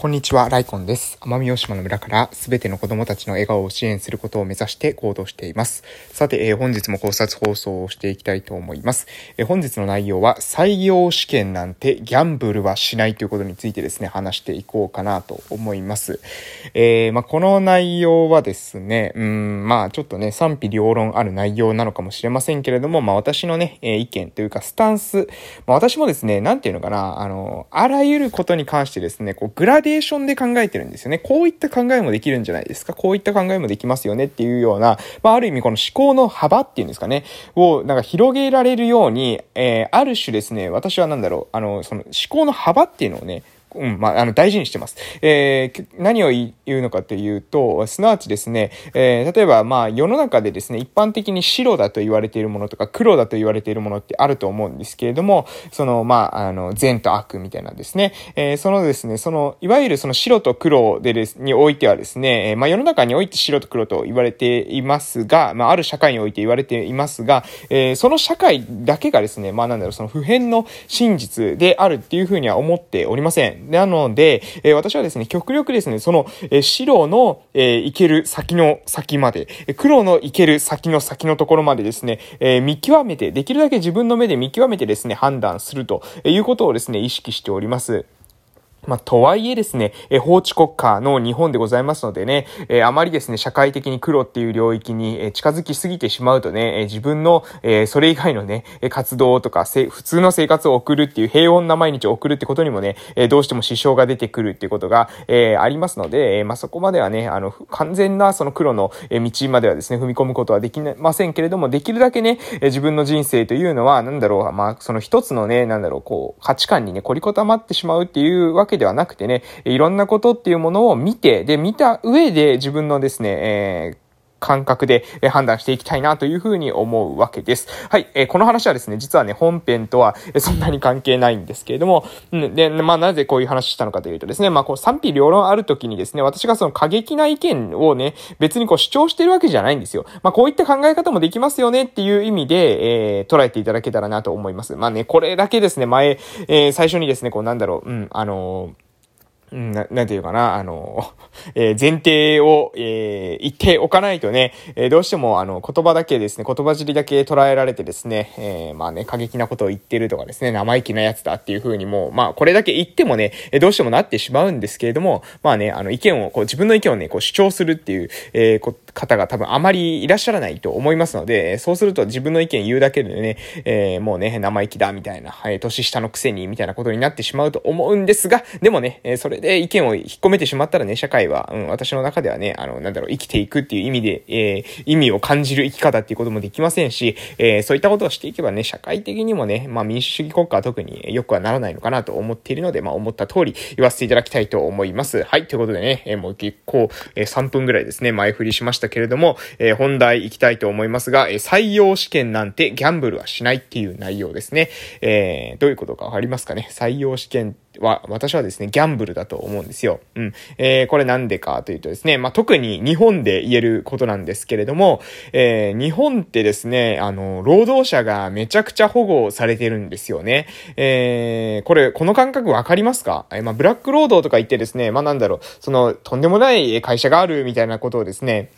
こんにちは、ライコンです。奄美大島の村からすべての子供たちの笑顔を支援することを目指して行動しています。さて、えー、本日も考察放送をしていきたいと思います。えー、本日の内容は採用試験なんてギャンブルはしないということについてですね、話していこうかなと思います。えー、まあ、この内容はですね、うん、まあ、ちょっとね、賛否両論ある内容なのかもしれませんけれども、まあ、私のね、え意見というかスタンス、まあ、私もですね、なんていうのかな、あの、あらゆることに関してですね、こう、グラデデーションで考えてるんですよね。こういった考えもできるんじゃないですか。こういった考えもできますよねっていうような、まあ、ある意味この思考の幅っていうんですかね、をなんか広げられるように、えー、ある種ですね、私はなんだろう、あの、その思考の幅っていうのをね、うん、まあ、あの、大事にしてます。えー、何を言うのかというと、すなわちですね、えー、例えば、まあ、世の中でですね、一般的に白だと言われているものとか、黒だと言われているものってあると思うんですけれども、その、まあ、あの、善と悪みたいなですね、えー、そのですね、その、いわゆるその白と黒でです、においてはですね、えー、まあ、世の中において白と黒と言われていますが、まあ、ある社会において言われていますが、えー、その社会だけがですね、まあ、なんだろう、その普遍の真実であるっていうふうには思っておりません。なので、えー、私はですね、極力ですね、その、えー、白の、えー、行ける先の先まで、黒の行ける先の先のところまでですね、え、見極めて、できるだけ自分の目で見極めてですね、判断するということをですね、意識しております。まあ、とはいえですね、え法治国家の日本でございますのでね、えあまりですね、社会的に黒っていう領域に、え近づきすぎてしまうとね、え自分の、えそれ以外のね、活動とか、普通の生活を送るっていう平穏な毎日を送るってことにもね、えどうしても支障が出てくるっていうことが、えありますので、えまあ、そこまではね、あの、完全なその黒の道まではですね、踏み込むことはできませんけれども、できるだけね、え自分の人生というのは、なんだろう、まあ、その一つのね、なんだろう、こう、価値観にね、凝り固まってしまうっていうわけけではなくてね、いろんなことっていうものを見て、で、見た上で自分のですね、えー感覚で判断していきたいなというふうに思うわけです。はい。えー、この話はですね、実はね、本編とはそんなに関係ないんですけれども、うん、で、まあ、なぜこういう話したのかというとですね、まあ、こう賛否両論あるときにですね、私がその過激な意見をね、別にこう主張してるわけじゃないんですよ。まあ、こういった考え方もできますよねっていう意味で、えー、捉えていただけたらなと思います。まあね、これだけですね、前、えー、最初にですね、こうなんだろう、うん、あのーな、なんていうかな、あの、えー、前提を、えー、言っておかないとね、えー、どうしても、あの、言葉だけですね、言葉尻だけ捉えられてですね、えー、まあね、過激なことを言ってるとかですね、生意気なやつだっていう風にも、まあ、これだけ言ってもね、えどうしてもなってしまうんですけれども、まあね、あの、意見を、こう、自分の意見をね、こう、主張するっていう、えー、方が多分あまりいらっしゃらないと思いますので、そうすると自分の意見言うだけでね、えー、もうね、生意気だ、みたいな、はい、年下のくせに、みたいなことになってしまうと思うんですが、でもね、えそれで意見を引っ込めてしまったらね、社会は、うん、私の中ではね、あの、なんだろう、生きていくっていう意味で、えー、意味を感じる生き方っていうこともできませんし、えー、そういったことをしていけばね、社会的にもね、まあ民主主義国家は特に良くはならないのかなと思っているので、まあ思った通り言わせていただきたいと思います。はい、ということでね、えー、もう結構、えー、3分ぐらいですね、前振りしましたけれども、えー、本題行きたいと思いますが、えー、採用試験なんてギャンブルはしないっていう内容ですね。えー、どういうことかわかりますかね？採用試験は、私はですね、ギャンブルだと思うんですよ。うん。えー、これなんでかというとですね、まあ、特に日本で言えることなんですけれども、えー、日本ってですね、あの、労働者がめちゃくちゃ保護されてるんですよね。えー、これ、この感覚わかりますか？えー、まあ、ブラック労働とか言ってですね、まあ、なんだろう、その、とんでもない会社があるみたいなことをですね、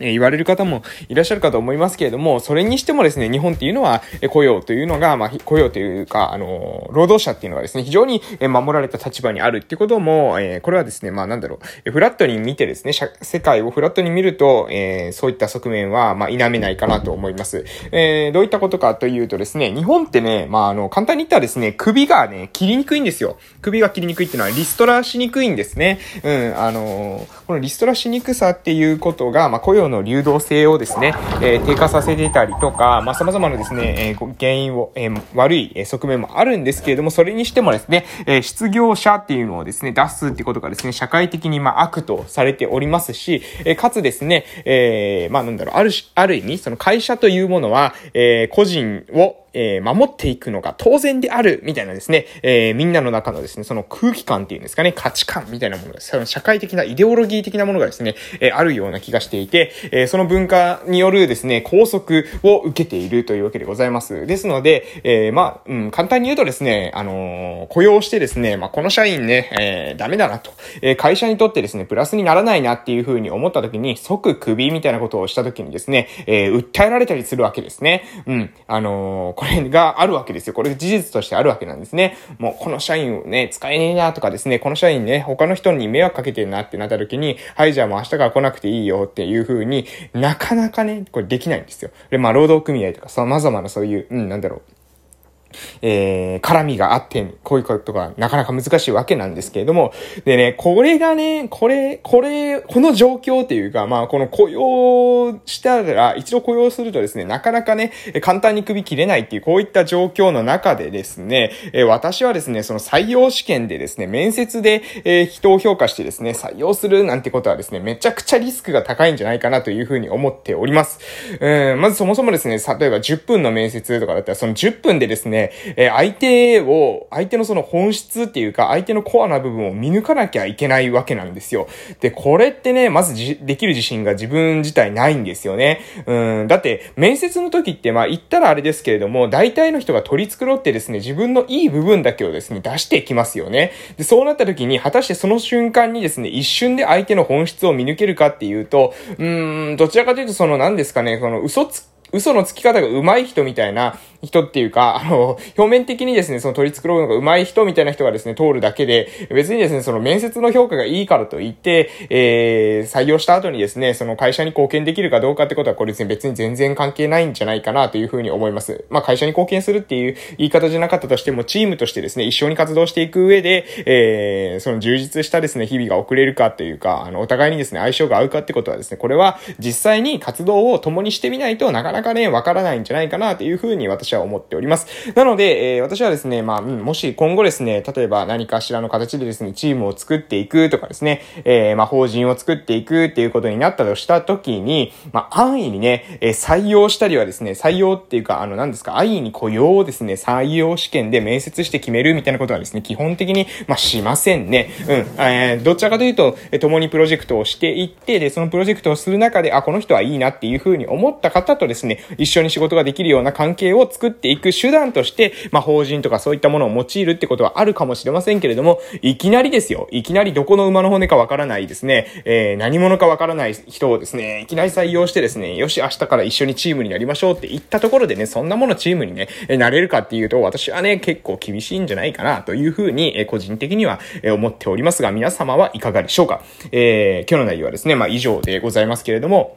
え言われる方もいらっしゃるかと思いますけれども、それにしてもですね、日本っていうのは、え雇用というのが、まあ、雇用というか、あの、労働者っていうのはですね、非常に、え守られた立場にあるってことも、えこれはですね、まあ、なんだろう、フラットに見てですね、世界をフラットに見ると、えそういった側面は、まあ、否めないかなと思います。えどういったことかというとですね、日本ってね、まあ、あの、簡単に言ったらですね、首がね、切りにくいんですよ。首が切りにくいっていうのは、リストラしにくいんですね。うん、あの、このリストラしにくさっていうことが、まあ、雇用の流動性をですね、えー、低下させていたりとか、まあ、様々なですね、えー、原因を、えー、悪い側面もあるんですけれども、それにしてもですね、えー、失業者っていうのをですね、出すっていうことがですね、社会的にまあ悪とされておりますし、えー、かつですね、えー、まあなんだろう、あるし、ある意味、その会社というものは、えー、個人を、えー、守っていくのが当然である、みたいなですね、えー、みんなの中のですね、その空気感っていうんですかね、価値観みたいなものが、その社会的なイデオロギー的なものがですね、えー、あるような気がしていて、え、その文化によるですね、拘束を受けているというわけでございます。ですので、え、まあ、うん、簡単に言うとですね、あの、雇用してですね、まあ、この社員ね、え、ダメだなと、え、会社にとってですね、プラスにならないなっていうふうに思った時に、即クビみたいなことをした時にですね、え、訴えられたりするわけですね。うん。あの、これがあるわけですよ。これ事実としてあるわけなんですね。もう、この社員をね、使えねえなとかですね、この社員ね、他の人に迷惑かけてるなってなった時に、はい、じゃあもう明日から来なくていいよっていう風になかなかね、これできないんですよ。で、まあ、労働組合とか様々なそういう、うん、なんだろう。えー、絡みがあって、こういうことがなかなか難しいわけなんですけれども、でね、これがね、これ、これ、この状況っていうか、まあ、この雇用したら、一度雇用するとですね、なかなかね、簡単に首切れないっていう、こういった状況の中でですね、え、私はですね、その採用試験でですね、面接で、え、人を評価してですね、採用するなんてことはですね、めちゃくちゃリスクが高いんじゃないかなというふうに思っております。うん、まずそもそもですね、例えば10分の面接とかだったら、その10分でですね、えー、相手を、相手のその本質っていうか、相手のコアな部分を見抜かなきゃいけないわけなんですよ。で、これってね、まずじ、できる自信が自分自体ないんですよね。うん、だって、面接の時って、まあ、言ったらあれですけれども、大体の人が取り繕ってですね、自分のいい部分だけをですね、出していきますよね。で、そうなった時に、果たしてその瞬間にですね、一瞬で相手の本質を見抜けるかっていうと、うーん、どちらかというとその何ですかね、その嘘つ嘘のつき方が上手い人みたいな人っていうか、あの、表面的にですね、その取り繕うのが上手い人みたいな人がですね、通るだけで、別にですね、その面接の評価がいいからといって、えー、採用した後にですね、その会社に貢献できるかどうかってことは、これですね、別に全然関係ないんじゃないかなというふうに思います。まあ、会社に貢献するっていう言い方じゃなかったとしても、チームとしてですね、一緒に活動していく上で、えー、その充実したですね、日々が送れるかっていうか、あの、お互いにですね、相性が合うかってことはですね、これは実際に活動を共にしてみないとなかなかね、わからないんじゃないかなというふうに私は思っております。なので、えー、私はですね、まあ、もし今後ですね、例えば何かしらの形でですね、チームを作っていくとかですね、えー、まあ、法人を作っていくっていうことになったとしたときに、まあ、安易にね、えー、採用したりはですね、採用っていうか、あの、何ですか、安易に雇用をですね、採用試験で面接して決めるみたいなことはですね、基本的に、まあ、しませんね。うん。えー、どちらかというと、え共にプロジェクトをしていって、で、そのプロジェクトをする中で、あ、この人はいいなっていうふうに思った方とですね、一緒に仕事ができるような関係を作作っていく手段として、まあ、法人とかそういったものを用いるってことはあるかもしれませんけれども、いきなりですよ。いきなりどこの馬の骨かわからないですね、えー、何者かわからない人をですね、いきなり採用してですね、よし、明日から一緒にチームになりましょうって言ったところでね、そんなものチームにね、なれるかっていうと、私はね、結構厳しいんじゃないかなというふうに、え個人的には、え思っておりますが、皆様はいかがでしょうかえー、今日の内容はですね、まあ以上でございますけれども、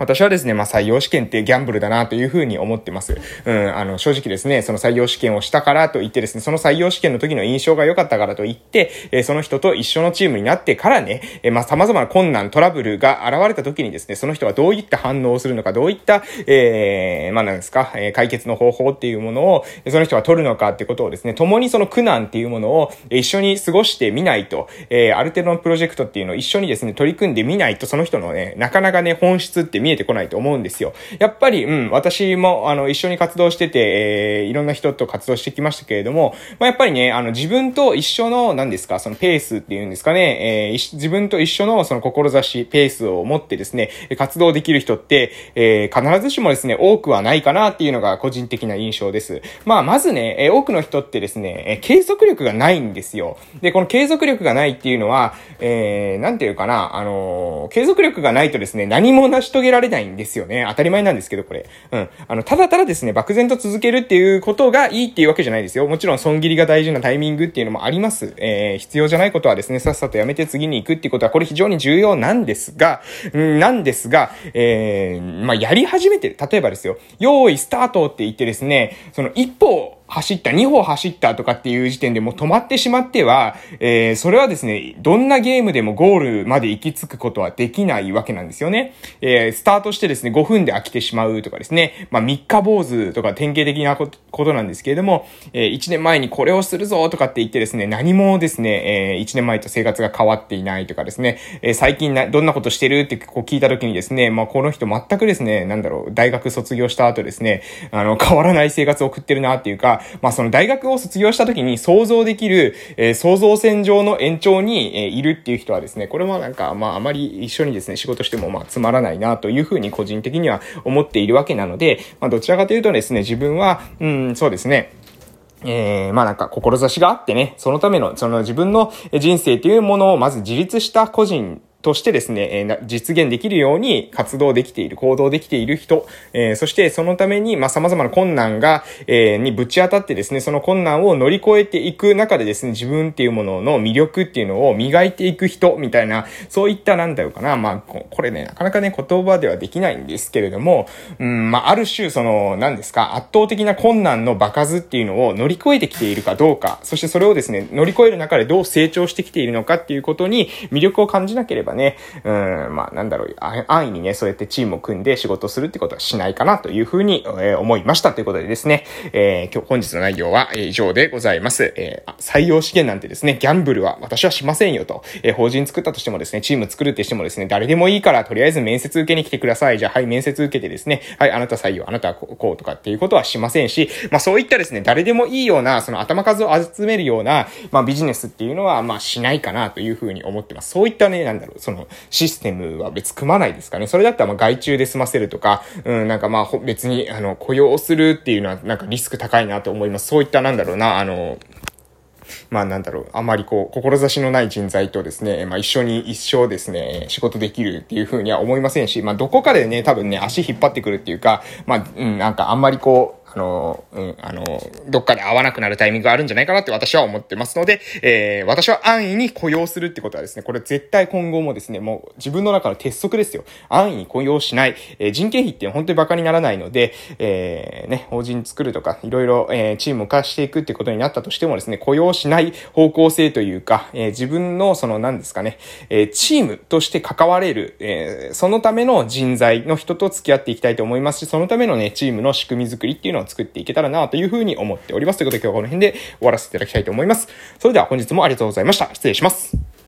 私はですね、まあ採用試験ってギャンブルだなというふうに思ってます。うん、あの、正直ですね、その採用試験をしたからといってですね、その採用試験の時の印象が良かったからといって、えー、その人と一緒のチームになってからね、えー、まあ様々な困難、トラブルが現れた時にですね、その人がどういった反応をするのか、どういった、えー、まあなんですか、えー、解決の方法っていうものを、その人が取るのかってことをですね、共にその苦難っていうものを一緒に過ごしてみないと、えー、ある程度のプロジェクトっていうのを一緒にですね、取り組んでみないと、その人のね、なかなかね、本質って見見えてこないと思うんですよ。やっぱり、うん、私も、あの、一緒に活動してて、えー、いろんな人と活動してきましたけれども、まあ、やっぱりね、あの、自分と一緒の、何ですか、そのペースっていうんですかね、えー、自分と一緒のその志、ペースを持ってですね、活動できる人って、えー、必ずしもですね、多くはないかなっていうのが個人的な印象です。まあ、まずね、えー、多くの人ってですね、えー、継続力がないんですよ。で、この継続力がないっていうのは、えー、なんていうかな、あのー、継続力がないとですね、何も成し遂げられないんですよね。当たり前なんですけど、これ。うん。あの、ただただですね、漠然と続けるっていうことがいいっていうわけじゃないですよ。もちろん、損切りが大事なタイミングっていうのもあります。えー、必要じゃないことはですね、さっさとやめて次に行くっていうことは、これ非常に重要なんですが、んなんですが、えー、まあ、やり始めて、例えばですよ、用意スタートって言ってですね、その一歩、走った、2歩走ったとかっていう時点でもう止まってしまっては、えー、それはですね、どんなゲームでもゴールまで行き着くことはできないわけなんですよね。えー、スタートしてですね、5分で飽きてしまうとかですね、まあ、3日坊主とか典型的なことなんですけれども、えー、1年前にこれをするぞとかって言ってですね、何もですね、えー、1年前と生活が変わっていないとかですね、えー、最近な、どんなことしてるってこう聞いた時にですね、まあ、この人全くですね、なんだろう、大学卒業した後ですね、あの、変わらない生活を送ってるなっていうか、まあ、その大学を卒業した時に想像できる、えー、想像線上の延長に、えー、いるっていう人はですね、これもなんか、まあ、あまり一緒にですね、仕事しても、まあ、つまらないなというふうに個人的には思っているわけなので、まあ、どちらかというとですね、自分は、うん、そうですね、えー、まあなんか、志があってね、そのための、その自分の人生というものをまず自立した個人としてですね、実現できるように活動できている、行動できている人、そしてそのために、ま、様々な困難が、え、にぶち当たってですね、その困難を乗り越えていく中でですね、自分っていうものの魅力っていうのを磨いていく人、みたいな、そういったなんだろうかな、まあ、これね、なかなかね、言葉ではできないんですけれども、うん、まあ、ある種、その、何ですか、圧倒的な困難の場数っていうのを乗り越えてきているかどうか、そしてそれをですね、乗り越える中でどう成長してきているのかっていうことに魅力を感じなければね、うん、まあなんだろう、安易にね、そうやってチームを組んで仕事するってことはしないかなというふうに、えー、思いましたということでですね、えー、今日本日の内容は以上でございます。えー、採用試験なんてですね、ギャンブルは私はしませんよと、えー、法人作ったとしてもですね、チーム作るってしてもですね、誰でもいいからとりあえず面接受けに来てください。じゃあはい、面接受けてですね、はい、あなた採用、あなたはこうとかっていうことはしませんし、まあそういったですね、誰でもいいような、その頭数を集めるような、まあビジネスっていうのは、まあしないかなというふうに思ってます。そういったね、なんだろう、そのシステムは別組まないですかね。それだったらまあ外注で済ませるとか、うん、なんかまあ別にあの雇用するっていうのはなんかリスク高いなと思います。そういったなんだろうな、あの、まあなんだろう、あまりこう、志のない人材とですね、まあ一緒に一生ですね、仕事できるっていうふうには思いませんし、まあどこかでね、多分ね、足引っ張ってくるっていうか、まあ、うん、なんかあんまりこう、あの、うん、あの、どっかで会わなくなるタイミングがあるんじゃないかなって私は思ってますので、えー、私は安易に雇用するってことはですね、これ絶対今後もですね、もう自分の中の鉄則ですよ。安易に雇用しない。えー、人件費って本当に馬鹿にならないので、えー、ね、法人作るとか、いろいろ、えー、チームを化していくってことになったとしてもですね、雇用しない方向性というか、えー、自分のその何ですかね、えー、チームとして関われる、えー、そのための人材の人と付き合っていきたいと思いますし、そのためのね、チームの仕組み作りっていうのを作っていけたらなというふうに思っております。ということで今日はこの辺で終わらせていただきたいと思います。それでは本日もありがとうございました。失礼します。